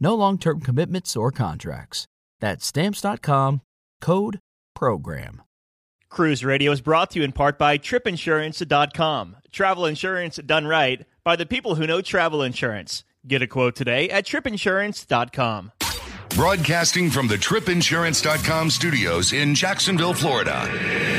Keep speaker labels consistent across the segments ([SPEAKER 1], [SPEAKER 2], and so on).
[SPEAKER 1] No long term commitments or contracts. That's Stamps.com code PROGRAM.
[SPEAKER 2] Cruise Radio is brought to you in part by TripInsurance.com. Travel insurance done right by the people who know travel insurance. Get a quote today at TripInsurance.com.
[SPEAKER 3] Broadcasting from the tripinsurance.com studios in Jacksonville, Florida.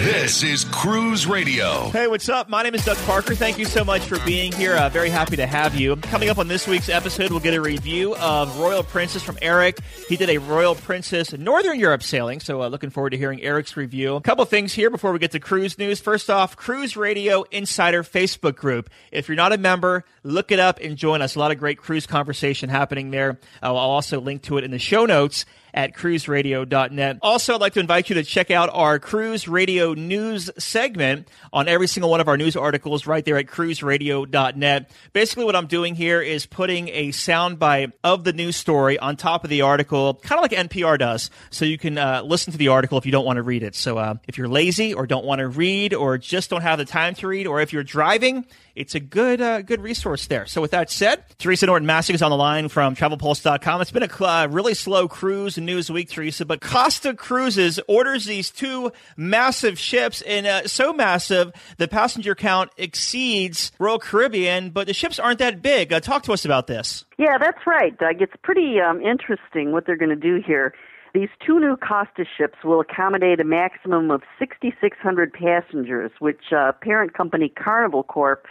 [SPEAKER 3] This is Cruise Radio.
[SPEAKER 2] Hey, what's up? My name is Doug Parker. Thank you so much for being here. Uh, very happy to have you. Coming up on this week's episode, we'll get a review of Royal Princess from Eric. He did a Royal Princess Northern Europe sailing, so uh, looking forward to hearing Eric's review. A couple things here before we get to cruise news. First off, Cruise Radio Insider Facebook group. If you're not a member, look it up and join us. A lot of great cruise conversation happening there. Uh, I'll also link to it in the show notes at cruiseradio.net. Also, I'd like to invite you to check out our Cruise Radio news segment on every single one of our news articles right there at cruiseradio.net. Basically, what I'm doing here is putting a soundbite of the news story on top of the article, kind of like NPR does, so you can uh, listen to the article if you don't want to read it. So uh, if you're lazy or don't want to read or just don't have the time to read, or if you're driving, it's a good uh, good resource there. So with that said, Theresa Norton Masek is on the line from TravelPulse.com. It's been a uh, really slow cruise news week, Theresa, but Costa Cruises orders these two massive ships, and uh, so massive the passenger count exceeds Royal Caribbean, but the ships aren't that big. Uh, talk to us about this.
[SPEAKER 4] Yeah, that's right, Doug. It's pretty um, interesting what they're going to do here. These two new Costa ships will accommodate a maximum of 6,600 passengers, which uh, parent company Carnival Corp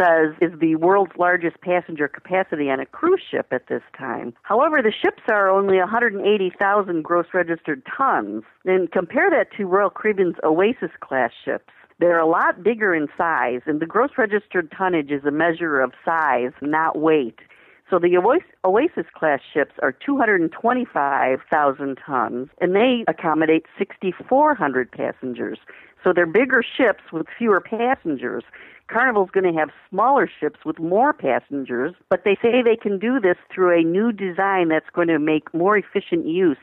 [SPEAKER 4] says is the world's largest passenger capacity on a cruise ship at this time. However, the ships are only 180,000 gross registered tons. And compare that to Royal Caribbean's Oasis class ships. They're a lot bigger in size, and the gross registered tonnage is a measure of size, not weight. So the Oasis class ships are 225,000 tons, and they accommodate 6,400 passengers. So they're bigger ships with fewer passengers. Carnival's going to have smaller ships with more passengers, but they say they can do this through a new design that's going to make more efficient use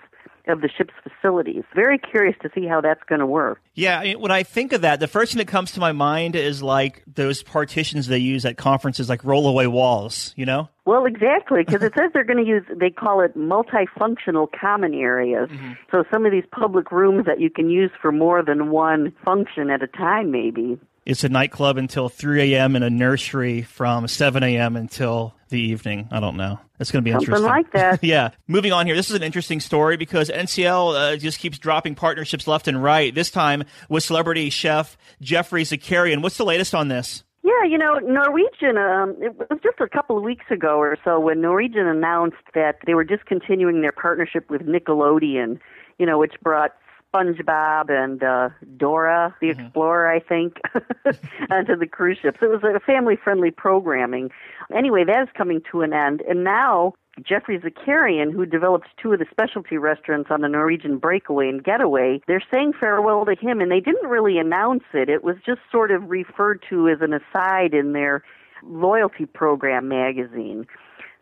[SPEAKER 4] of the ship's facilities. Very curious to see how that's going to work.
[SPEAKER 2] Yeah, I mean, when I think of that, the first thing that comes to my mind is like those partitions they use at conferences, like rollaway walls, you know?
[SPEAKER 4] Well, exactly, because it says they're going to use, they call it multifunctional common areas. Mm-hmm. So some of these public rooms that you can use for more than one function at a time, maybe.
[SPEAKER 2] It's a nightclub until 3 a.m. and a nursery from 7 a.m. until the evening. I don't know. It's going to be
[SPEAKER 4] Something
[SPEAKER 2] interesting.
[SPEAKER 4] like that.
[SPEAKER 2] yeah. Moving on here. This is an interesting story because NCL uh, just keeps dropping partnerships left and right. This time with celebrity chef Geoffrey Zakarian. What's the latest on this?
[SPEAKER 4] Yeah, you know, Norwegian, um, it was just a couple of weeks ago or so when Norwegian announced that they were discontinuing their partnership with Nickelodeon, you know, which brought SpongeBob and uh, Dora the mm-hmm. Explorer, I think, onto the cruise ships. It was a family-friendly programming. Anyway, that is coming to an end, and now Geoffrey Zakarian, who developed two of the specialty restaurants on the Norwegian Breakaway and Getaway, they're saying farewell to him, and they didn't really announce it. It was just sort of referred to as an aside in their loyalty program magazine.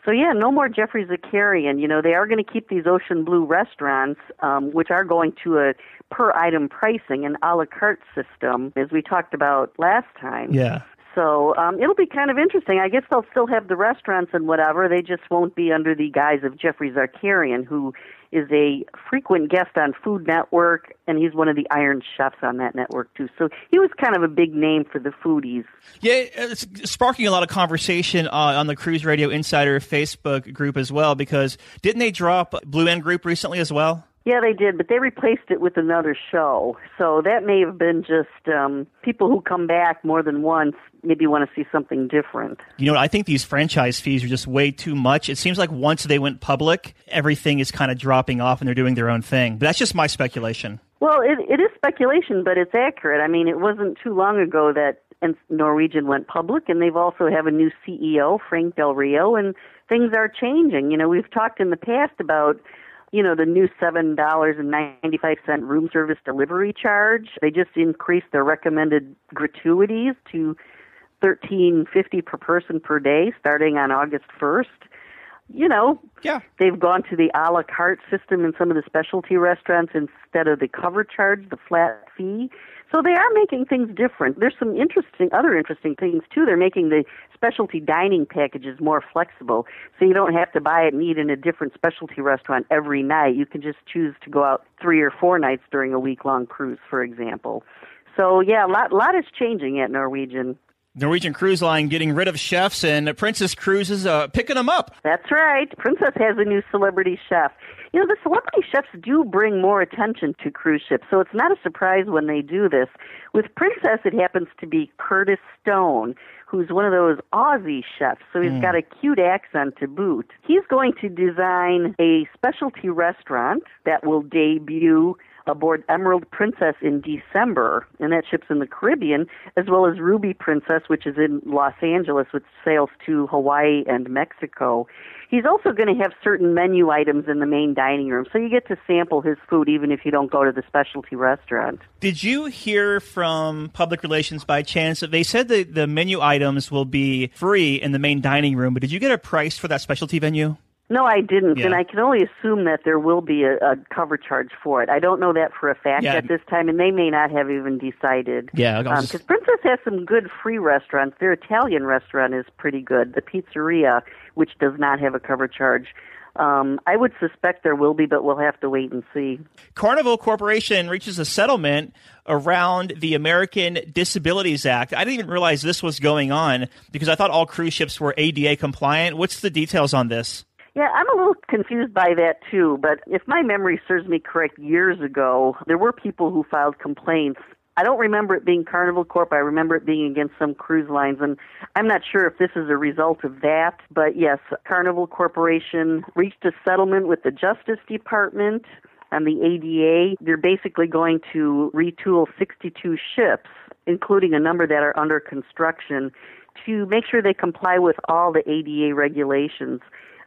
[SPEAKER 4] So yeah, no more Geoffrey Zakarian. You know, they are going to keep these Ocean Blue restaurants, um, which are going to a per item pricing, and a la carte system, as we talked about last time.
[SPEAKER 2] Yeah.
[SPEAKER 4] So um, it'll be kind of interesting. I guess they'll still have the restaurants and whatever. They just won't be under the guise of Geoffrey Zakarian, who is a frequent guest on Food Network, and he's one of the Iron Chefs on that network too. So he was kind of a big name for the foodies.
[SPEAKER 2] Yeah, it's sparking a lot of conversation uh, on the Cruise Radio Insider Facebook group as well. Because didn't they drop Blue Man Group recently as well?
[SPEAKER 4] Yeah, they did, but they replaced it with another show. So that may have been just um, people who come back more than once maybe want to see something different.
[SPEAKER 2] You know, I think these franchise fees are just way too much. It seems like once they went public, everything is kind of dropping off and they're doing their own thing. But that's just my speculation.
[SPEAKER 4] Well, it, it is speculation, but it's accurate. I mean, it wasn't too long ago that Norwegian went public, and they've also have a new CEO, Frank Del Rio, and things are changing. You know, we've talked in the past about you know, the new $7.95 room service delivery charge. They just increased their recommended gratuities to thirteen fifty per person per day starting on August 1st. You know,
[SPEAKER 2] yeah.
[SPEAKER 4] they've gone to the a la carte system in some of the specialty restaurants instead of the cover charge, the flat fee. So they are making things different. There's some interesting, other interesting things too. They're making the specialty dining packages more flexible, so you don't have to buy it and eat in a different specialty restaurant every night. You can just choose to go out three or four nights during a week-long cruise, for example. So yeah, a lot, lot is changing at Norwegian.
[SPEAKER 2] Norwegian Cruise Line getting rid of chefs and Princess Cruises uh, picking them up.
[SPEAKER 4] That's right. Princess has a new celebrity chef. You know, the celebrity chefs do bring more attention to cruise ships, so it's not a surprise when they do this. With Princess, it happens to be Curtis Stone, who's one of those Aussie chefs, so he's mm. got a cute accent to boot. He's going to design a specialty restaurant that will debut aboard Emerald Princess in December, and that ship's in the Caribbean, as well as Ruby Princess, which is in Los Angeles, which sails to Hawaii and Mexico. He's also going to have certain menu items in the main dining room, so you get to sample his food even if you don't go to the specialty restaurant.
[SPEAKER 2] Did you hear from public relations by chance that they said that the menu items will be free in the main dining room, but did you get a price for that specialty venue?
[SPEAKER 4] No, I didn't, yeah. and I can only assume that there will be a, a, cover charge for it. I don't know that for a fact yeah. at this time, and they may not have even decided.
[SPEAKER 2] Yeah,
[SPEAKER 4] because um, Princess has some good free restaurants. Their Italian restaurant is pretty good. The pizzeria, which does not have a cover charge. Um, I would suspect there will be, but we'll have to wait and see.
[SPEAKER 2] Carnival Corporation reaches a settlement around the American Disabilities Act. I didn't even realize this was going on because I thought all cruise ships were ADA compliant. What's the details on this?
[SPEAKER 4] Yeah, I'm a little confused by that too, but if my memory serves me correct, years ago, there were people who filed complaints. I don't remember it being Carnival Corp. I remember it being against some cruise lines, and I'm not sure if this is a result of that. But yes, Carnival Corporation reached a settlement with the Justice Department and the ADA. They're basically going to retool 62 ships, including a number that are under construction, to make sure they comply with all the ADA regulations.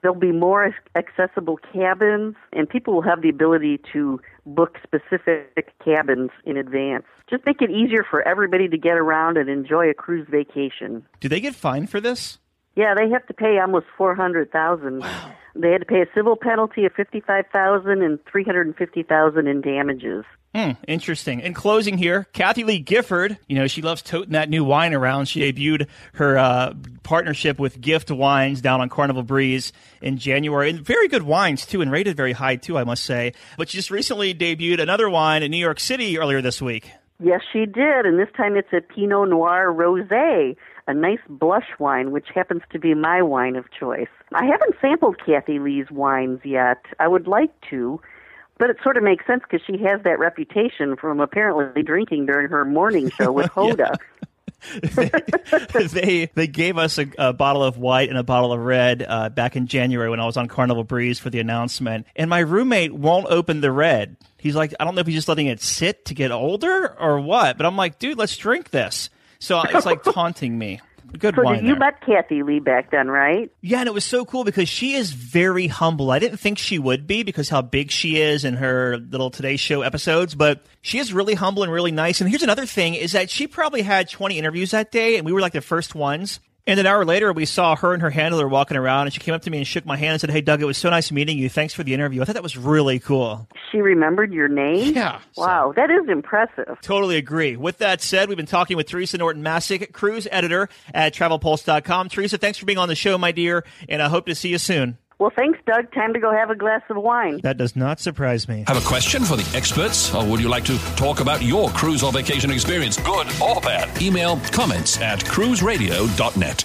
[SPEAKER 4] There'll be more accessible cabins, and people will have the ability to book specific cabins in advance. Just make it easier for everybody to get around and enjoy a cruise vacation.
[SPEAKER 2] Do they get fined for this?
[SPEAKER 4] Yeah, they have to pay almost four hundred thousand. Wow. They had to pay a civil penalty of fifty five thousand and three hundred and fifty thousand in damages.
[SPEAKER 2] Hmm, interesting. In closing here, Kathie Lee Gifford, you know, she loves toting that new wine around. She debuted her uh, partnership with GIFFT Wines down on Carnival Breeze in January. And very good wines, too, and rated very high, too, I must say. But she just recently debuted another wine in New York City earlier this week.
[SPEAKER 4] Yes, she did. And this time it's a Pinot Noir Rosé, a nice blush wine, which happens to be my wine of choice. I haven't sampled Kathie Lee's wines yet. I would like to. But it sort of makes sense because she has that reputation from apparently drinking during her morning show with Hoda.
[SPEAKER 2] they, they, they gave us a, a, bottle of white and a bottle of red uh, back in January when I was on Carnival Breeze for the announcement, and my roommate won't open the red. He's like, I don't know if he's just letting it sit to get older or what, but I'm like, dude, let's drink this. So it's like taunting me good one.
[SPEAKER 4] so
[SPEAKER 2] wine.
[SPEAKER 4] you
[SPEAKER 2] there.
[SPEAKER 4] met Kathie Lee back then, right?
[SPEAKER 2] Yeah, and it was so cool because she is very humble. I didn't think she would be because how big she is in her little Today Show episodes, but she is really humble and really nice. And here's another thing is that she probably had 20 interviews that day, and we were like the first ones. And an hour later, we saw her and her handler walking around, and she came up to me and shook my hand and said, Hey, Doug, it was so nice meeting you. Thanks for the interview. I thought that was really cool.
[SPEAKER 4] She remembered your name?
[SPEAKER 2] Yeah.
[SPEAKER 4] Wow, so. that is impressive.
[SPEAKER 2] Totally agree. With that said, we've been talking with Theresa Norton Masek, cruise editor at travelpulse.com. Theresa, thanks for being on the show, my dear, and I hope to see you soon.
[SPEAKER 4] Well, thanks, Doug. Time to go have a glass of wine.
[SPEAKER 2] That does not surprise me.
[SPEAKER 3] Have a question for the experts, or would you like to talk about your cruise or vacation experience, good or bad? Email comments at cruiseradio.net.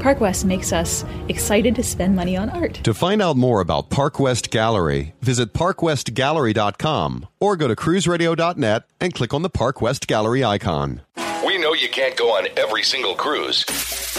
[SPEAKER 5] Park West makes us excited to spend money on art.
[SPEAKER 6] To find out more about Park West Gallery, visit parkwestgallery.com or go to cruiseradio.net and click on the Park West Gallery icon.
[SPEAKER 3] We know you can't go on every single cruise.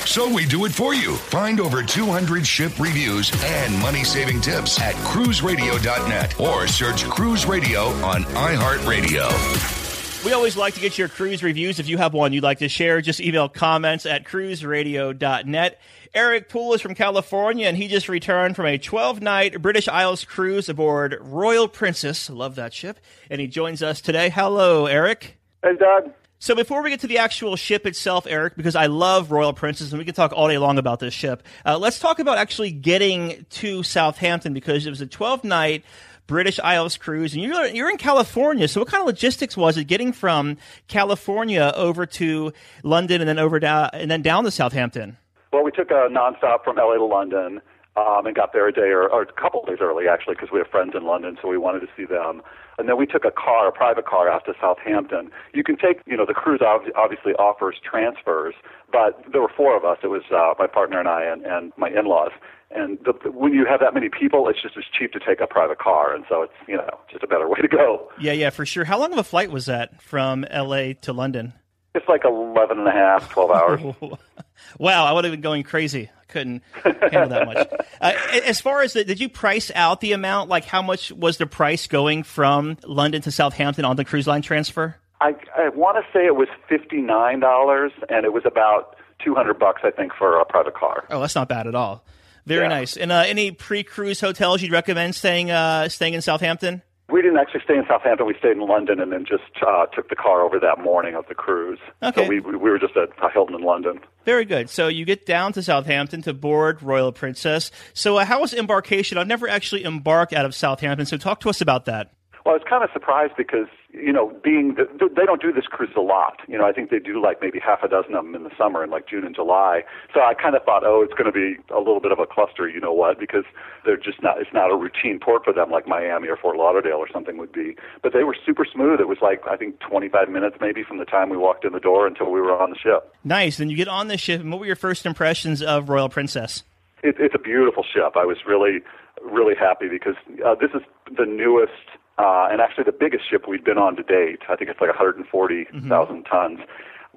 [SPEAKER 3] So we do it for you. Find over 200 ship reviews and money saving tips at cruiseradio.net or search Cruise Radio on iHeartRadio.
[SPEAKER 2] We always like to get your cruise reviews. If you have one you'd like to share, just email comments at cruiseradio.net. Eric Poole is from California, and he just returned from a 12 night British Isles cruise aboard Royal Princess. Love that ship. And he joins us today. Hello, Eric.
[SPEAKER 7] Hey, Doug.
[SPEAKER 2] So before we get to the actual ship itself, Eric, because I love Royal Princess and we can talk all day long about this ship, uh, let's talk about actually getting to Southampton because it was a 12 night British Isles cruise, and you're you're in California. So, what kind of logistics was it getting from California over to London and then over down and then down to Southampton?
[SPEAKER 7] Well, we took a nonstop from LA to London. Um, and got there a day or, or a couple of days early, actually, because we have friends in London, so we wanted to see them. And then we took a car, a private car, out to Southampton. You can take, you know, the cruise obviously offers transfers, but there were four of us. It was uh, my partner and I and, and my in-laws. And the, when you have that many people, it's just as cheap to take a private car, and so it's you know just a better way to go.
[SPEAKER 2] Yeah, yeah, for sure. How long of a flight was that from L.A. to London?
[SPEAKER 7] It's like 11 and a half, 12 hours.
[SPEAKER 2] wow, I would have been going crazy. I couldn't handle that much. Uh, as far as the, did you price out the amount? Like, how much was the price going from London to Southampton on the cruise line transfer?
[SPEAKER 7] I, I want to say it was $59, and it was about 200 bucks, I think, for a private car.
[SPEAKER 2] Oh, that's not bad at all. Very yeah. nice. And uh, any pre-cruise hotels you'd recommend staying uh, staying in Southampton?
[SPEAKER 7] We didn't actually stay in Southampton. We stayed in London and then just uh, took the car over that morning of the cruise.
[SPEAKER 2] Okay.
[SPEAKER 7] So we, we were just at Hilton in London.
[SPEAKER 2] Very good. So you get down to Southampton to board Royal Princess. So uh, how was embarkation? I've never actually embarked out of Southampton. So talk to us about that.
[SPEAKER 7] Well, I was kind of surprised because you know, being the, they don't do this cruise a lot. You know, I think they do like maybe half a dozen of them in the summer in like June and July. So I kind of thought, oh, it's going to be a little bit of a cluster. You know what? Because they're just not. It's not a routine port for them like Miami or Fort Lauderdale or something would be. But they were super smooth. It was like I think 25 minutes maybe from the time we walked in the door until we were on the ship.
[SPEAKER 2] Nice. Then you get on the ship. And what were your first impressions of Royal Princess?
[SPEAKER 7] It, it's a beautiful ship. I was really, really happy because uh, this is the newest uh, and actually the biggest ship we'd been on to date. I think it's like 140,000 mm-hmm. tons.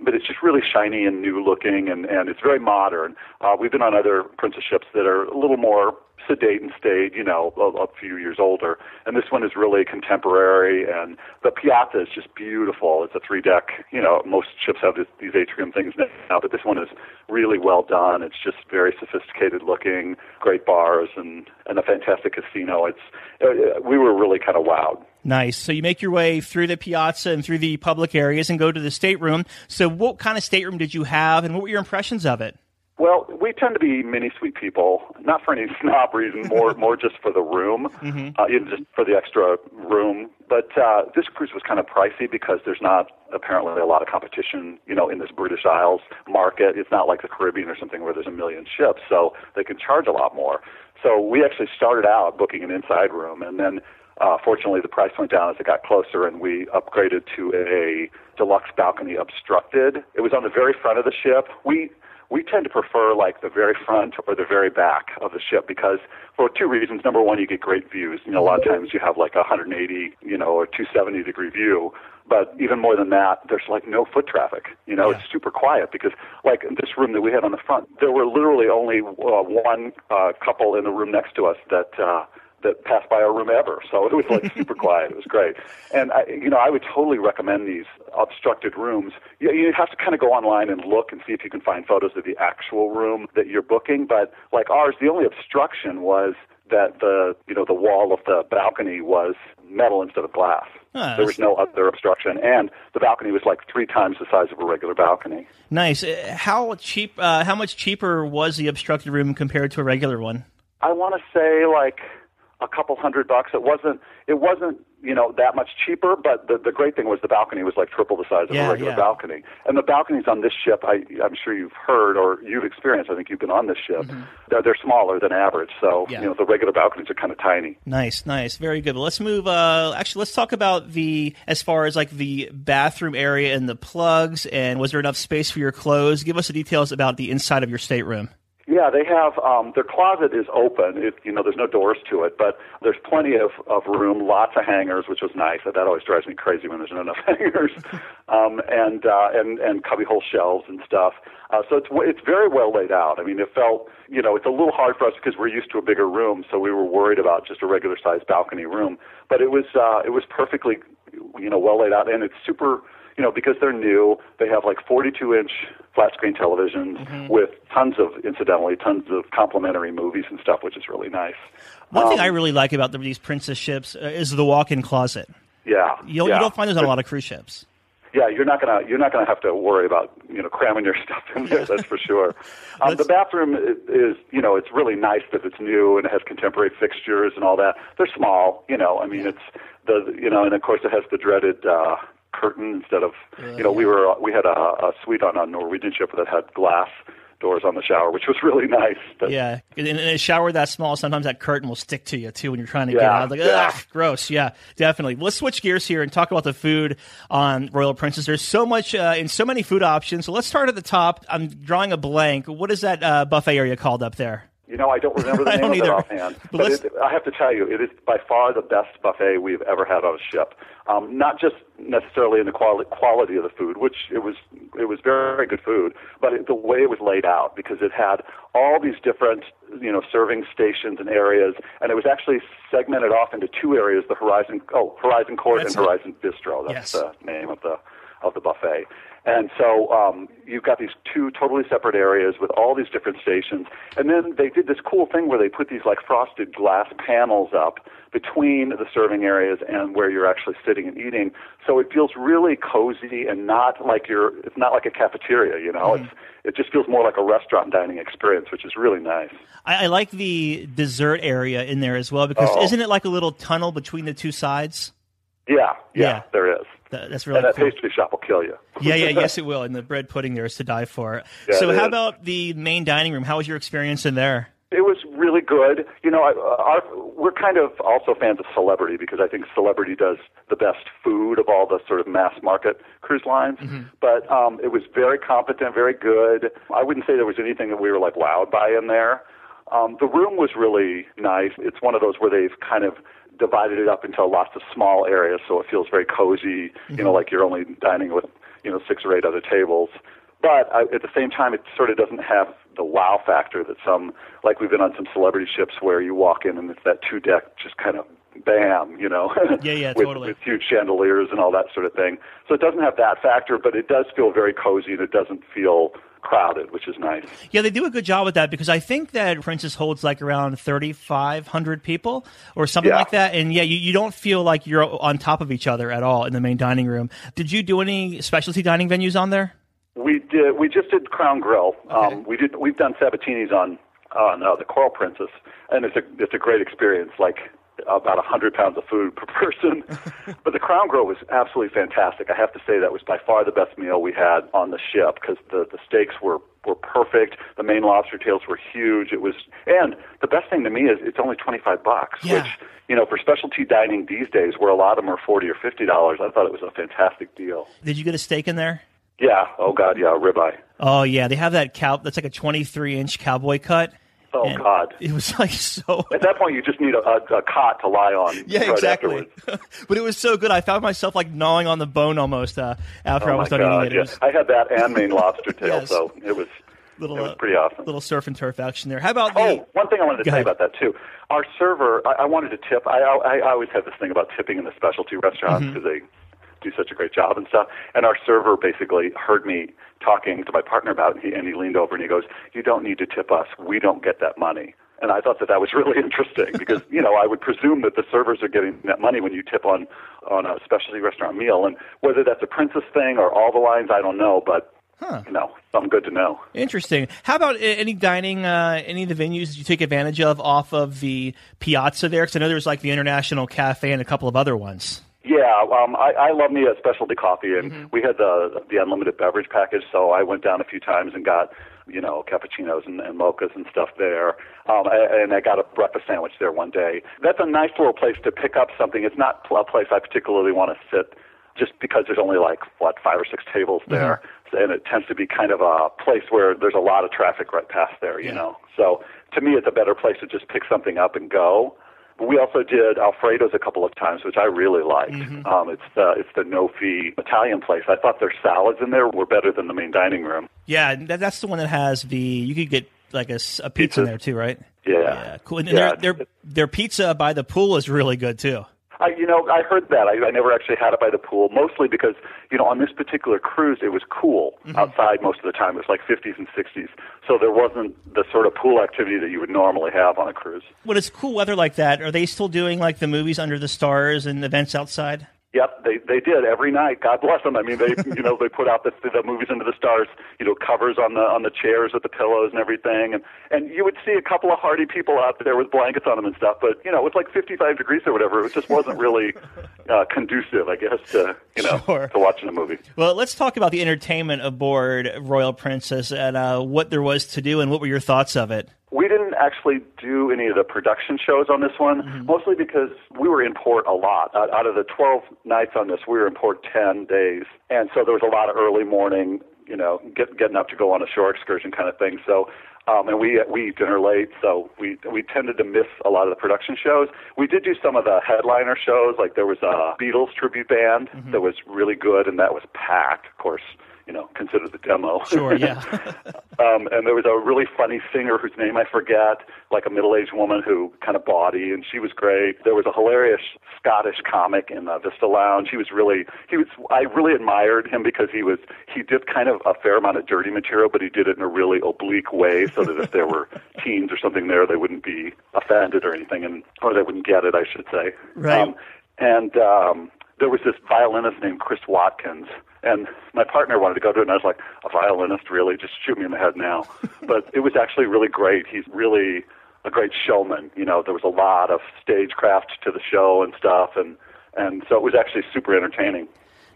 [SPEAKER 7] But it's just really shiny and new looking, and, and it's very modern. Uh, we've been on other princess ships that are a little more sedate and staid, you know, a, a few years older. And this one is really contemporary, and the piazza is just beautiful. It's a three deck, you know, most ships have this, these atrium things now, but this one is really well done. It's just very sophisticated looking, great bars, and, and a fantastic casino. It's, uh, we were really kind of wowed.
[SPEAKER 2] Nice. So you make your way through the piazza and through the public areas and go to the stateroom. So what kind of stateroom did you have, and what were your impressions of it?
[SPEAKER 7] Well, we tend to be mini suite people, not for any snob reason, more more just for the room, mm-hmm. uh, even just for the extra room. But uh, this cruise was kind of pricey because there's not apparently a lot of competition, you know, in this British Isles market. It's not like the Caribbean or something where there's a million ships, so they can charge a lot more. So we actually started out booking an inside room, and then uh, fortunately the price went down as it got closer, and we upgraded to a deluxe balcony obstructed. It was on the very front of the ship. We we tend to prefer like the very front or the very back of the ship because for two reasons. Number one, you get great views. You know, a lot of times you have like a 180, you know, or 270 degree view. But even more than that, there's like no foot traffic. You know, yeah. it's super quiet because like this room that we had on the front, there were literally only uh, one uh, couple in the room next to us that uh, that passed by our room ever. So it was like super quiet. It was great. And I, you know, I would totally recommend these obstructed rooms. You, you have to kind of go online and look and see if you can find photos of the actual room that you're booking. But like ours, the only obstruction was that the you know the wall of the balcony was metal instead of glass. Oh, there was no other obstruction, and the balcony was like three times the size of a regular balcony.
[SPEAKER 2] Nice. Uh, how cheap? Uh, how much cheaper was the obstructed room compared to a regular one?
[SPEAKER 7] I want to say like a couple hundred bucks. It wasn't it wasn't you know that much cheaper, but the the great thing was the balcony was like triple the size of
[SPEAKER 2] Yeah,
[SPEAKER 7] a regular
[SPEAKER 2] yeah.
[SPEAKER 7] balcony. And the balconies on this ship, I I'm sure you've heard or you've experienced. I think you've been on this ship. They're they're smaller than average, so
[SPEAKER 2] Mm-hmm. Yeah.
[SPEAKER 7] you know the regular balconies are kind of tiny.
[SPEAKER 2] Nice, nice, very good. But let's move. Uh, actually, let's talk about the as far as like the bathroom area and the plugs. And was there enough space for your clothes? Give us the details about the inside of your stateroom.
[SPEAKER 7] Yeah, they have um, their closet is open. It, you know, there's no doors to it, but there's plenty of, of room, lots of hangers, which was nice. That always drives me crazy when there's not enough hangers, um, and uh, and and cubbyhole shelves and stuff. Uh, so it's it's very well laid out. I mean, it felt you know it's a little hard for us because we're used to a bigger room, so we were worried about just a regular sized balcony room. But it was uh, it was perfectly you know well laid out, and it's super you know, because they're new, they have like 42 inch flat screen televisions
[SPEAKER 2] Mm-hmm.
[SPEAKER 7] with tons of, incidentally, tons of complimentary movies and stuff, which is really nice.
[SPEAKER 2] One thing
[SPEAKER 7] Um,
[SPEAKER 2] I really like about the, these princess ships uh, is the walk-in closet.
[SPEAKER 7] Yeah.
[SPEAKER 2] You don't,
[SPEAKER 7] yeah.
[SPEAKER 2] you don't find those on a lot of cruise ships.
[SPEAKER 7] Yeah, you're not gonna you're not gonna have to worry about you know cramming your stuff in there. That's for sure. Um, the bathroom i- is you know it's really nice that it's new and it has contemporary fixtures and all that. They're small, you know. I mean, it's the you know, and of course it has the dreaded uh, curtain instead of you know we were we had a, a suite on a Norwegian ship that had glass doors on the shower, which was really nice. But,
[SPEAKER 2] Yeah, in, in a shower that small, sometimes that curtain will stick to you too when you're trying to get out. Like,
[SPEAKER 7] yeah.
[SPEAKER 2] ugh, gross. Yeah, definitely. Let's switch gears here and talk about the food on Royal Princess. There's so much uh, and so many food options. So let's start at the top. I'm drawing a blank. What is that uh, buffet area called up there?
[SPEAKER 7] You know, I don't remember the name of it offhand.
[SPEAKER 2] But
[SPEAKER 7] But it, I have to tell you, it is by far the best buffet we've ever had on a ship. Um, not just necessarily in the quality quality of the food, which it was it was very, very good food, but it, the way it was laid out because it had all these different you know serving stations and areas, and it was actually segmented off into two areas: the Horizon oh Horizon Court
[SPEAKER 2] That's
[SPEAKER 7] and
[SPEAKER 2] it.
[SPEAKER 7] Horizon Bistro. That's
[SPEAKER 2] Yes.
[SPEAKER 7] the name of the of the buffet. And so um, you've got these two totally separate areas with all these different stations. And then they did this cool thing where they put these like frosted glass panels up between the serving areas and where you're actually sitting and eating. So it feels really cozy and not like you're. It's not like a cafeteria, you know. It's it just feels more like a restaurant dining experience, which is really nice.
[SPEAKER 2] I, I like the dessert area in there as well because
[SPEAKER 7] Oh.
[SPEAKER 2] isn't it like a little tunnel between the two sides?
[SPEAKER 7] Yeah, yeah,
[SPEAKER 2] Yeah.
[SPEAKER 7] there is.
[SPEAKER 2] That- that's really
[SPEAKER 7] and that
[SPEAKER 2] cool.
[SPEAKER 7] pastry shop will kill you.
[SPEAKER 2] Yeah, yeah, yes, it will. And the bread pudding there is to die for.
[SPEAKER 7] Yeah,
[SPEAKER 2] so, how
[SPEAKER 7] is.
[SPEAKER 2] about the main dining room? How was your experience in there?
[SPEAKER 7] It was really good. You know, I, our, we're kind of also fans of Celebrity because I think Celebrity does the best food of all the sort of mass market cruise lines. But um, it was very competent, very good. I wouldn't say there was anything that we were like wowed by in there. Um, the room was really nice. It's one of those where they've kind of divided it up into lots of small areas, so it feels very cozy. You know, mm-hmm. like you're only dining with you know six or eight other tables. But I, at the same time, it sort of doesn't have the wow factor that some, like we've been on some celebrity ships where you walk in and it's that two deck just kind of bam, you know,
[SPEAKER 2] Yeah, yeah,
[SPEAKER 7] with,
[SPEAKER 2] totally.
[SPEAKER 7] with huge chandeliers and all that sort of thing. So it doesn't have that factor, but it does feel very cozy and it doesn't feel crowded, which is nice.
[SPEAKER 2] Yeah, they do a good job with that because I think that Princess holds like around 3,500 people or something
[SPEAKER 7] Yeah.
[SPEAKER 2] like that. And yeah, you, you don't feel like you're on top of each other at all in the main dining room. Did you do any specialty dining venues on there?
[SPEAKER 7] We did. We just did Crown Grill. Um, we did. We've done Sabatini's on on uh, the Coral Princess, and it's a it's a great experience. Like about a hundred pounds of food per person. but the Crown Grill was absolutely fantastic. I have to say that was by far the best meal we had on the ship because the the steaks were were perfect. The Maine lobster tails were huge. It was, and the best thing to me is it's only twenty five bucks,
[SPEAKER 2] Yeah.
[SPEAKER 7] which you know for specialty dining these days, where a lot of them are forty or fifty dollars. I thought it was a fantastic deal.
[SPEAKER 2] Did you get a steak in there?
[SPEAKER 7] Yeah. Oh God. Yeah. Ribeye.
[SPEAKER 2] Oh yeah, they have that cow. That's like a 23 inch cowboy cut.
[SPEAKER 7] Oh
[SPEAKER 2] And
[SPEAKER 7] God.
[SPEAKER 2] It was like so.
[SPEAKER 7] At that point, you just need a, a, a cot to lie on.
[SPEAKER 2] Yeah,
[SPEAKER 7] right
[SPEAKER 2] exactly. But it was so good. I found myself like gnawing on the bone almost uh, after
[SPEAKER 7] Oh
[SPEAKER 2] I was done
[SPEAKER 7] God!
[SPEAKER 2] eating it. It
[SPEAKER 7] yeah.
[SPEAKER 2] was
[SPEAKER 7] I had that and Maine lobster tail,
[SPEAKER 2] Yes.
[SPEAKER 7] so it was
[SPEAKER 2] little,
[SPEAKER 7] it was
[SPEAKER 2] uh,
[SPEAKER 7] pretty awesome.
[SPEAKER 2] little surf and turf action there. How about the?
[SPEAKER 7] Oh, one thing I wanted to
[SPEAKER 2] Go
[SPEAKER 7] say
[SPEAKER 2] ahead.
[SPEAKER 7] about that too. Our server, I, I wanted to tip. I, I, I always have this thing about tipping in the specialty restaurants
[SPEAKER 2] Mm-hmm.
[SPEAKER 7] because they do such a great job and stuff. And our server basically heard me talking to my partner about it, and he, and he leaned over and he goes, "You don't need to tip us. We don't get that money." And I thought that that was really interesting because you know I would presume that the servers are getting that money when you tip on on a specialty restaurant meal, and whether that's a princess thing or all the lines, I don't know, but
[SPEAKER 2] Huh.
[SPEAKER 7] You know, something good to know.
[SPEAKER 2] Interesting. How about any dining, uh, any of the venues that you take advantage of off of the piazza there? Because I know there's like the International Cafe and a couple of other ones.
[SPEAKER 7] Yeah, um, I, I love me a specialty coffee, and mm-hmm. we had the the unlimited beverage package, so I went down a few times and got you know cappuccinos and, and mochas and stuff there, um, and I got a breakfast sandwich there one day. That's a nice little place to pick up something. It's not a place I particularly want to sit, just because there's only like what five or six tables there, mm-hmm. and it tends to be kind of a place where there's a lot of traffic right past there, you yeah. know. So to me, it's a better place to just pick something up and go. We also did Alfredo's a couple of times, which I really liked. Mm-hmm. Um, it's the it's the no fee Italian place. I thought their salads in there were better than the main dining room.
[SPEAKER 2] Yeah, that, that's the one that has the you could get like a, a pizza, pizza in there too, right?
[SPEAKER 7] Yeah, yeah
[SPEAKER 2] cool. And yeah. their their their pizza by the pool is really good too.
[SPEAKER 7] I, you know, I heard that. I, I never actually had it by the pool, mostly because, you know, on this particular cruise, it was cool mm-hmm. outside most of the time. It was like 50s and 60s. So there wasn't the sort of pool activity that you would normally have on a cruise.
[SPEAKER 2] When it's cool weather like that, are they still doing like the movies under the stars and events outside?
[SPEAKER 7] Yep, they they did every night. God bless them. I mean, they you know they put out the the movies into the stars, you know, covers on the on the chairs with the pillows and everything, and and you would see a couple of hardy people out there with blankets on them and stuff. But you know, it was like 55 degrees or whatever. It just wasn't really uh, conducive, I guess, to you know sure. to watching a movie.
[SPEAKER 2] Well, let's talk about the entertainment aboard Royal Princess and uh, what there was to do, and what were your thoughts of it.
[SPEAKER 7] We didn't actually do any of the production shows on this one, mm-hmm. mostly because we were in port a lot. Out, out of the 12 nights on this, we were in port 10 days. And so there was a lot of early morning, you know, get, getting up to go on a shore excursion kind of thing. So, um, and we we eat dinner late, so we we tended to miss a lot of the production shows. We did do some of the headliner shows, like there was a Beatles tribute band mm-hmm. that was really good, and that was packed. Of course, you know, consider the demo.
[SPEAKER 2] Sure, yeah.
[SPEAKER 7] um, and there was a really funny singer whose name I forget, like a middle-aged woman who kind of bawdy, and she was great. There was a hilarious Scottish comic in the Vista Lounge. He was really, he was, I really admired him because he was, he did kind of a fair amount of dirty material, but he did it in a really oblique way so that if there were teens or something there, they wouldn't be offended or anything, and or they wouldn't get it, I should say.
[SPEAKER 2] Right. Um,
[SPEAKER 7] and um, there was this violinist named Chris Watkins and my partner wanted to go to it, and I was like, a violinist, really? Just shoot me in the head now. but it was actually really great. He's really a great showman. You know, there was a lot of stagecraft to the show and stuff, and and so it was actually super entertaining.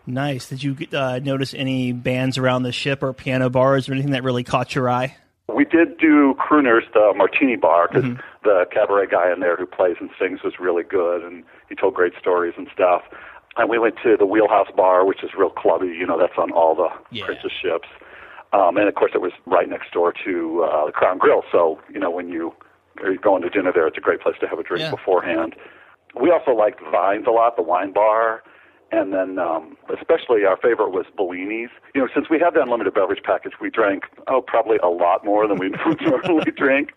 [SPEAKER 2] Nice. Did you uh, notice any bands around the ship or piano bars or anything that really caught your eye?
[SPEAKER 7] We did do Crooners, the Martini Bar, because mm-hmm. the cabaret guy in there who plays and sings was really good, and he told great stories and stuff and we went to the Wheelhouse Bar, which is real clubby. You know, that's on all the
[SPEAKER 2] yeah.
[SPEAKER 7] Princess ships. Um, and of course, it was right next door to uh, the Crown Grill. So, you know, when you are going to dinner there, it's a great place to have a drink
[SPEAKER 2] yeah.
[SPEAKER 7] beforehand. We also liked Vines a lot, the wine bar. And then, um, especially our favorite was Bellini's. You know, since we had the unlimited beverage package, we drank, oh, probably a lot more than we normally drink.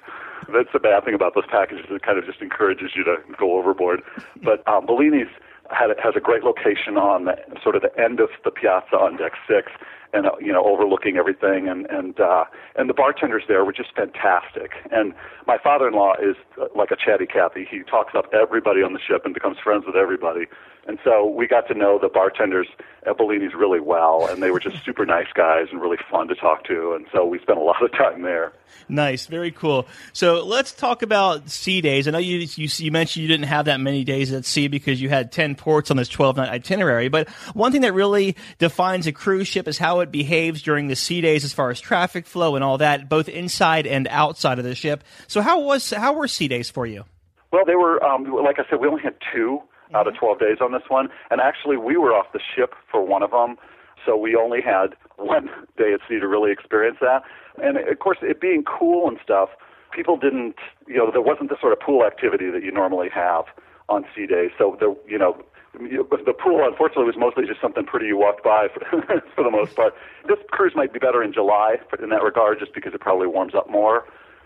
[SPEAKER 7] That's the bad thing about those packages. It kind of just encourages you to go overboard. But um, Bellini's had, has a great location on the, sort of the end of the piazza on deck six, and uh, you know overlooking everything, and and uh, and the bartenders there were just fantastic. And my father-in-law is uh, like a chatty Cathy. He talks up everybody on the ship and becomes friends with everybody. And so we got to know the bartenders at Bellini's really well, and they were just super nice guys and really fun to talk to. And so we spent a lot of time there.
[SPEAKER 2] Nice, very cool. So let's talk about sea days. I know you, you, you mentioned you didn't have that many days at sea because you had ten ports on this twelve night itinerary. But one thing that really defines a cruise ship is how it behaves during the sea days, as far as traffic flow and all that, both inside and outside of the ship. So how was how were sea days for you?
[SPEAKER 7] Well, they were um, like I said, we only had two out of 12 days on this one. And actually, we were off the ship for one of them, so we only had one day at sea to really experience that. And of course, it being cool and stuff, people didn't, you know, there wasn't the sort of pool activity that you normally have on sea days. So there, you know, the pool unfortunately was mostly just something pretty you walked by for, for the most part. This cruise might be better in July in that regard, just because it probably warms up more.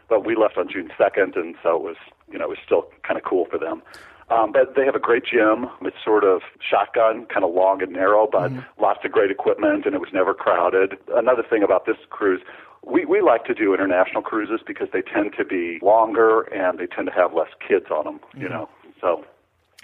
[SPEAKER 7] But we left on June 2nd, and so it was, you know, it was still kind of cool for them. Um, but they have a great gym. It's sort of shotgun, kind of long and narrow, but mm-hmm. lots of great equipment, and it was never crowded. Another thing about this cruise, we, we like to do international cruises because they tend to be longer and they tend to have less kids on them, you mm-hmm. know. So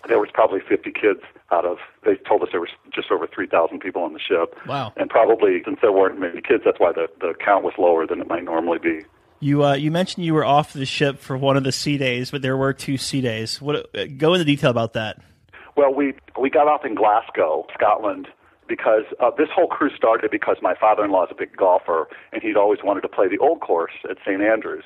[SPEAKER 7] there was probably 50 kids out of they told us there was just over 3,000 people on the ship.
[SPEAKER 2] Wow.
[SPEAKER 7] And probably since there weren't many kids, that's why the the count was lower than it might normally be.
[SPEAKER 2] You uh, you mentioned you were off the ship for one of the sea days, but there were two sea days. What uh, go into detail about that?
[SPEAKER 7] Well, we we got off in Glasgow, Scotland, because uh, this whole cruise started because my father-in-law is a big golfer, and he'd always wanted to play the old course at St Andrews.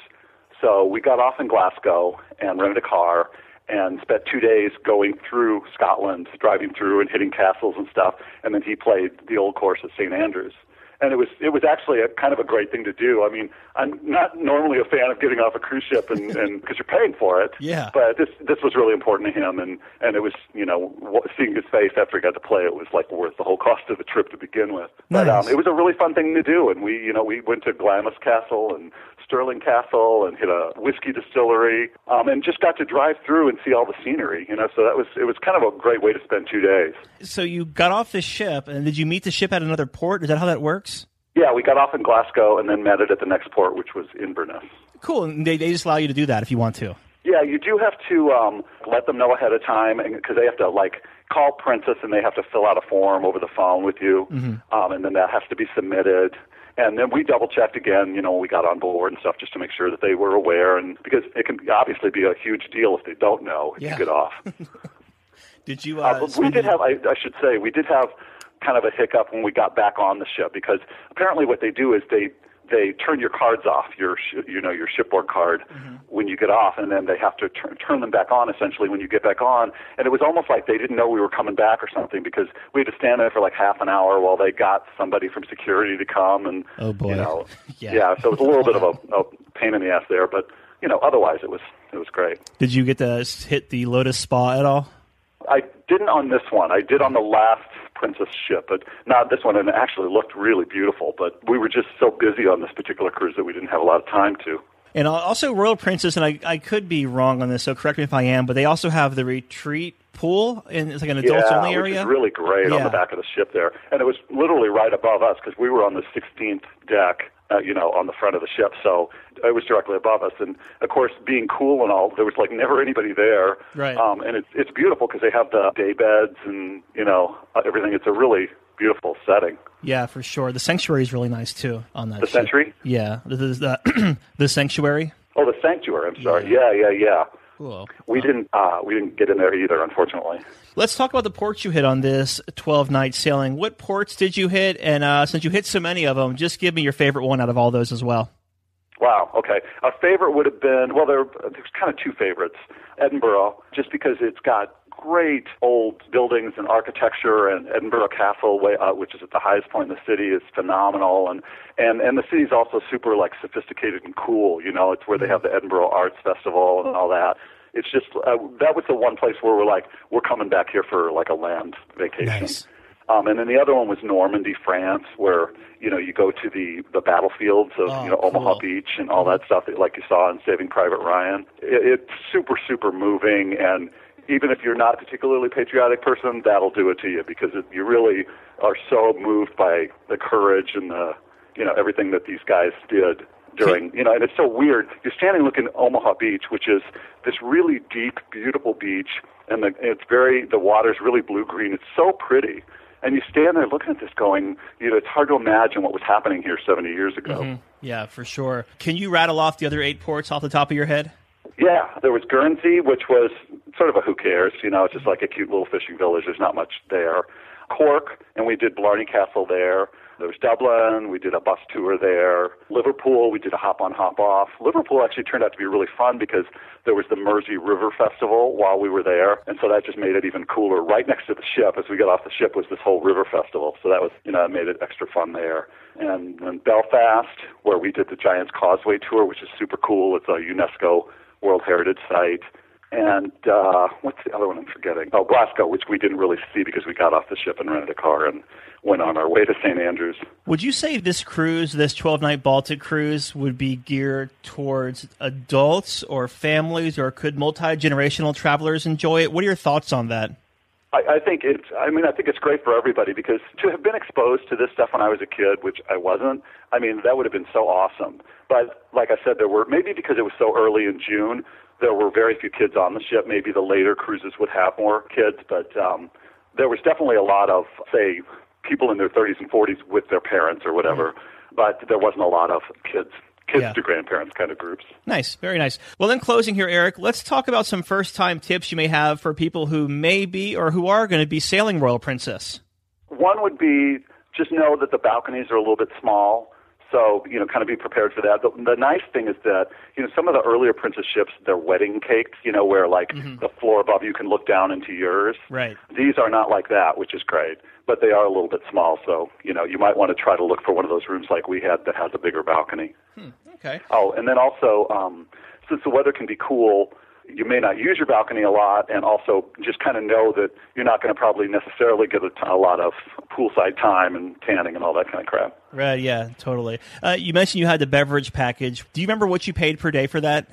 [SPEAKER 7] So we got off in Glasgow and rented a car and spent two days going through Scotland, driving through and hitting castles and stuff. And then he played the old course at St Andrews and it was it was actually a kind of a great thing to do. I mean, I'm not normally a fan of getting off a cruise ship and and because you're paying for it.
[SPEAKER 2] Yeah.
[SPEAKER 7] But this this was really important to him, and and it was you know seeing his face after he got to play, it was like worth the whole cost of the trip to begin with.
[SPEAKER 2] Nice.
[SPEAKER 7] But um, it was a really fun thing to do, and we you know we went to Glamis Castle and Stirling Castle and hit a whiskey distillery, um, and just got to drive through and see all the scenery. You know, so that was it was kind of a great way to spend two days.
[SPEAKER 2] So you got off the ship, and did you meet the ship at another port? Is that how that works?
[SPEAKER 7] Yeah, we got off in Glasgow and then met it at the next port, which was Inverness.
[SPEAKER 2] Cool. And they, they just allow you to do that if you want to.
[SPEAKER 7] Yeah, you do have to um, let them know ahead of time because they have to like call Princess and they have to fill out a form over the phone with you,
[SPEAKER 2] Mm-hmm.
[SPEAKER 7] um, and then that has to be submitted. And then we double checked again, you know, when we got on board and stuff, just to make sure that they were aware, and because it can obviously be a huge deal if they don't know if
[SPEAKER 2] Yeah.
[SPEAKER 7] you get off.
[SPEAKER 2] Did you?
[SPEAKER 7] Uh,
[SPEAKER 2] Uh,
[SPEAKER 7] we did have, I, I should say, we did have kind of a hiccup when we got back on the ship because apparently what they do is they they turn your cards off, your sh- you know your shipboard card mm-hmm. when you get off, and then they have to turn turn them back on essentially when you get back on. And it was almost like they didn't know we were coming back or something because we had to stand there for like half an hour while they got somebody from security to come and
[SPEAKER 2] Oh, boy.
[SPEAKER 7] you know
[SPEAKER 2] Yeah.
[SPEAKER 7] so it was a little bit of a, a pain in the ass there, but you know otherwise it was it was great.
[SPEAKER 2] Did you get to hit the Lotus Spa at all?
[SPEAKER 7] I didn't on this one. I did on the last Princess ship, but not this one. And it actually looked really beautiful. But we were just so busy on this particular cruise that we didn't have a lot of time to.
[SPEAKER 2] And also Royal Princess, and I, I could be wrong on this, so correct me if I am, but they also have the retreat pool, and it's like an adults
[SPEAKER 7] yeah,
[SPEAKER 2] only
[SPEAKER 7] which
[SPEAKER 2] area.
[SPEAKER 7] is really great on the back of the ship there. And it was literally right above us because we were on the 16th deck, uh, you know, on the front of the ship. So it was directly above us. And of course, being cool and all, there was like never anybody there.
[SPEAKER 2] Right.
[SPEAKER 7] Um, and it's it's beautiful because they have the day beds and you know uh, everything. It's a really beautiful setting.
[SPEAKER 2] Yeah, for sure. The sanctuary is really nice too on that.
[SPEAKER 7] The
[SPEAKER 2] ship.
[SPEAKER 7] Century?
[SPEAKER 2] Yeah, this is the the sanctuary.
[SPEAKER 7] Oh, the sanctuary. I'm sorry. Yeah, yeah, yeah.
[SPEAKER 2] Cool.
[SPEAKER 7] We didn't uh, we didn't get in there either, unfortunately.
[SPEAKER 2] Let's talk about the ports you hit on this 12 night sailing. What ports did you hit? And uh, since you hit so many of them, just give me your favorite one out of all those as well.
[SPEAKER 7] Wow. Okay. A favorite would have been well, there there's kind of two favorites. Edinburgh, just because it's got great old buildings and architecture, and Edinburgh Castle, way, uh, which is at the highest point in the city, is phenomenal, and and and the city's also super like sophisticated and cool. You know, it's where they have the Edinburgh Arts Festival and all that. It's just uh, that was the one place where we're like we're coming back here for like a land vacation.
[SPEAKER 2] Nice.
[SPEAKER 7] Um, and then the other one was Normandy, France, where you know you go to the the battlefields of
[SPEAKER 2] Oh,
[SPEAKER 7] you know Omaha. Beach and all that stuff, that, like you saw in Saving Private Ryan. It, it's super super moving, and even if you're not a particularly patriotic person, that'll do it to you because it, you really are so moved by the courage and the you know everything that these guys did during you know and it's so weird. You're standing looking at omaha beach which is this really deep beautiful beach and the it's very the water's really blue green it's so pretty. And you stand there looking at this going you know it's hard to imagine what was happening here 70 years ago. Mm-hmm.
[SPEAKER 2] Yeah, for sure. Can you rattle off the other eight ports off the top of your head?
[SPEAKER 7] Yeah, there was Guernsey, which was sort of a who cares, you know, it's just like a cute little fishing village. There's not much there. Cork, and we did Blarney Castle there. There was Dublin, we did a bus tour there. Liverpool, we did a hop on, hop off. Liverpool actually turned out to be really fun because there was the Mersey River Festival while we were there, and so that just made it even cooler. Right next to the ship, as we got off the ship, was this whole river festival. So that was, you know, made it extra fun there. And then Belfast, where we did the Giants Causeway tour, which is super cool. It's a UNESCO World Heritage Site. And uh, what's the other one I'm forgetting? Oh, Glasgow, which we didn't really see because we got off the ship and rented a car and went on our way to St. Andrews.
[SPEAKER 2] Would you say this cruise, this 12 night Baltic cruise, would be geared towards adults or families, or could multi generational travelers enjoy it? What are your thoughts on that?
[SPEAKER 7] I, I think it's. I mean, I think it's great for everybody because to have been exposed to this stuff when I was a kid, which I wasn't. I mean, that would have been so awesome. But like I said, there were maybe because it was so early in June, There were very few kids on the ship. Maybe the later cruises would have more kids, but um, there was definitely a lot of, say, people in their 30s and 40s with their parents or whatever, mm-hmm. but there wasn't a lot of kids kids yeah. to grandparents kind of groups.
[SPEAKER 2] Nice, very nice. Well, in closing here, Eric, let's talk about some first time tips you may have for people who may be or who are going to be sailing Royal Princess.
[SPEAKER 7] One would be just know that the balconies are a little bit small. So, you know, kind of be prepared for that. The, the nice thing is that, you know, some of the earlier princess ships, they're wedding cakes, you know, where like mm-hmm. the floor above you can look down into yours.
[SPEAKER 2] Right.
[SPEAKER 7] These are not like that, which is great, but they are a little bit small. So, you know, you might want to try to look for one of those rooms like we had that has a bigger balcony.
[SPEAKER 2] Hmm. Okay.
[SPEAKER 7] Oh, and then also, um, since the weather can be cool, you may not use your balcony a lot, and also just kind of know that you're not going to probably necessarily get a, t- a lot of poolside time and tanning and all that kind of crap.
[SPEAKER 2] Right. Yeah. Totally. Uh, you mentioned you had the beverage package. Do you remember what you paid per day for that?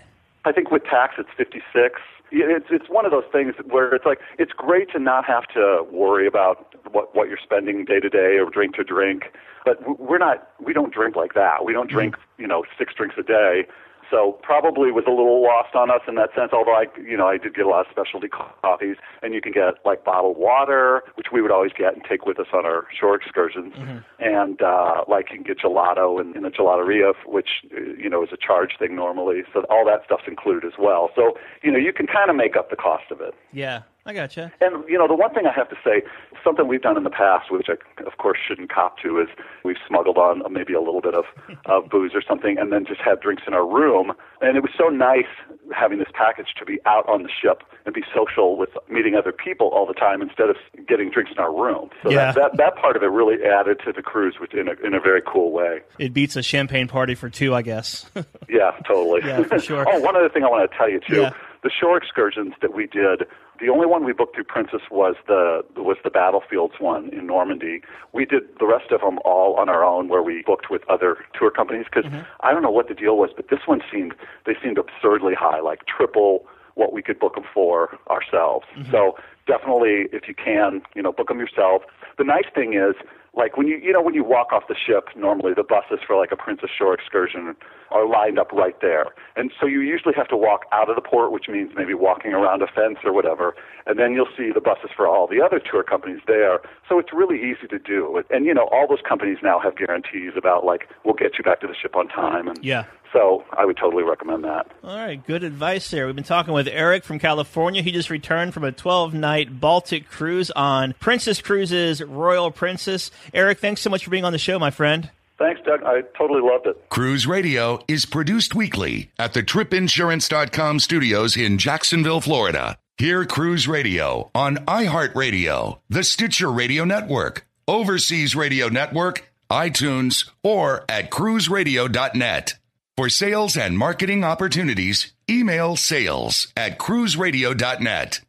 [SPEAKER 7] I think with tax it's fifty six. It's it's one of those things where it's like it's great to not have to worry about what what you're spending day to day or drink to drink, but we're not we don't drink like that. We don't drink you know six drinks a day so probably was a little lost on us in that sense. Although I, you know, I did get a lot of specialty coffees, and you can get like bottled water, which we would always get and take with us on our shore excursions, mm-hmm. and uh, like you can get gelato in, in the gelateria, which you know is a charge thing normally. So all that stuff's included as well. So you know you can kind of make up the cost of it.
[SPEAKER 2] Yeah. I gotcha.
[SPEAKER 7] And you know, the one thing I have to say, something we've done in the past, which I of course shouldn't cop to, is we've smuggled on maybe a little bit of, of booze or something, and then just had drinks in our room. And it was so nice having this package to be out on the ship and be social with meeting other people all the time instead of getting drinks in our room. So yeah. that, that that part of it really added to the cruise, which in a in a very cool way.
[SPEAKER 2] It beats a champagne party for two, I guess.
[SPEAKER 7] yeah, totally.
[SPEAKER 2] Yeah, for sure.
[SPEAKER 7] oh, one other thing I want to tell you too. Yeah. The shore excursions that we did the only one we booked through Princess was the was the battlefields one in Normandy. We did the rest of them all on our own, where we booked with other tour companies. Because mm-hmm. I don't know what the deal was, but this one seemed they seemed absurdly high, like triple what we could book them for ourselves. Mm-hmm. So definitely, if you can, you know, book them yourself. The nice thing is like when you you know when you walk off the ship normally the buses for like a princess shore excursion are lined up right there. And so you usually have to walk out of the port which means maybe walking around a fence or whatever and then you'll see the buses for all the other tour companies there. So it's really easy to do. And you know all those companies now have guarantees about like we'll get you back to the ship on time and
[SPEAKER 2] yeah
[SPEAKER 7] so I would totally recommend that.
[SPEAKER 2] All right, good advice there. We've been talking with Eric from California. He just returned from a 12 night Baltic cruise on Princess Cruises Royal Princess. Eric, thanks so much for being on the show, my friend.
[SPEAKER 7] Thanks, Doug. I totally loved it.
[SPEAKER 3] Cruise Radio is produced weekly at the tripinsurance.com studios in Jacksonville, Florida. Hear Cruise Radio on iHeartRadio, the Stitcher Radio Network, Overseas Radio Network, iTunes, or at cruiseradio.net. For sales and marketing opportunities, email sales at cruiseradio.net.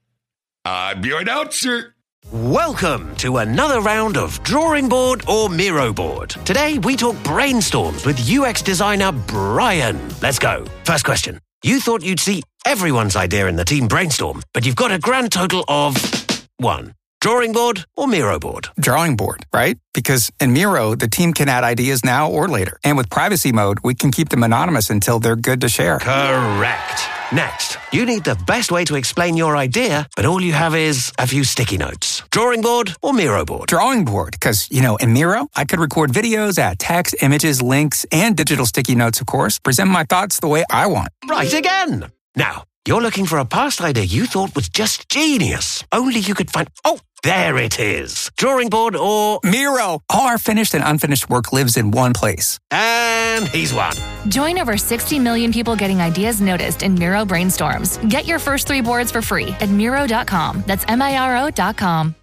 [SPEAKER 3] I'm your announcer.
[SPEAKER 8] Welcome to another round of Drawing Board or Miro Board. Today we talk brainstorms with UX designer Brian. Let's go. First question. You thought you'd see everyone's idea in the team brainstorm, but you've got a grand total of one. Drawing board or Miro board?
[SPEAKER 9] Drawing board, right? Because in Miro, the team can add ideas now or later. And with privacy mode, we can keep them anonymous until they're good to share.
[SPEAKER 8] Correct. Next, you need the best way to explain your idea, but all you have is a few sticky notes. Drawing board or Miro board?
[SPEAKER 9] Drawing board, because, you know, in Miro, I could record videos, add text, images, links, and digital sticky notes, of course, present my thoughts the way I want.
[SPEAKER 8] Right again. Now, you're looking for a past idea you thought was just genius. Only you could find. Oh, there it is. Drawing board or
[SPEAKER 9] Miro. All our finished and unfinished work lives in won place.
[SPEAKER 8] And he's one.
[SPEAKER 10] Join over 60 million people getting ideas noticed in Miro brainstorms. Get your first three boards for free at Miro.com. That's M I R O.com.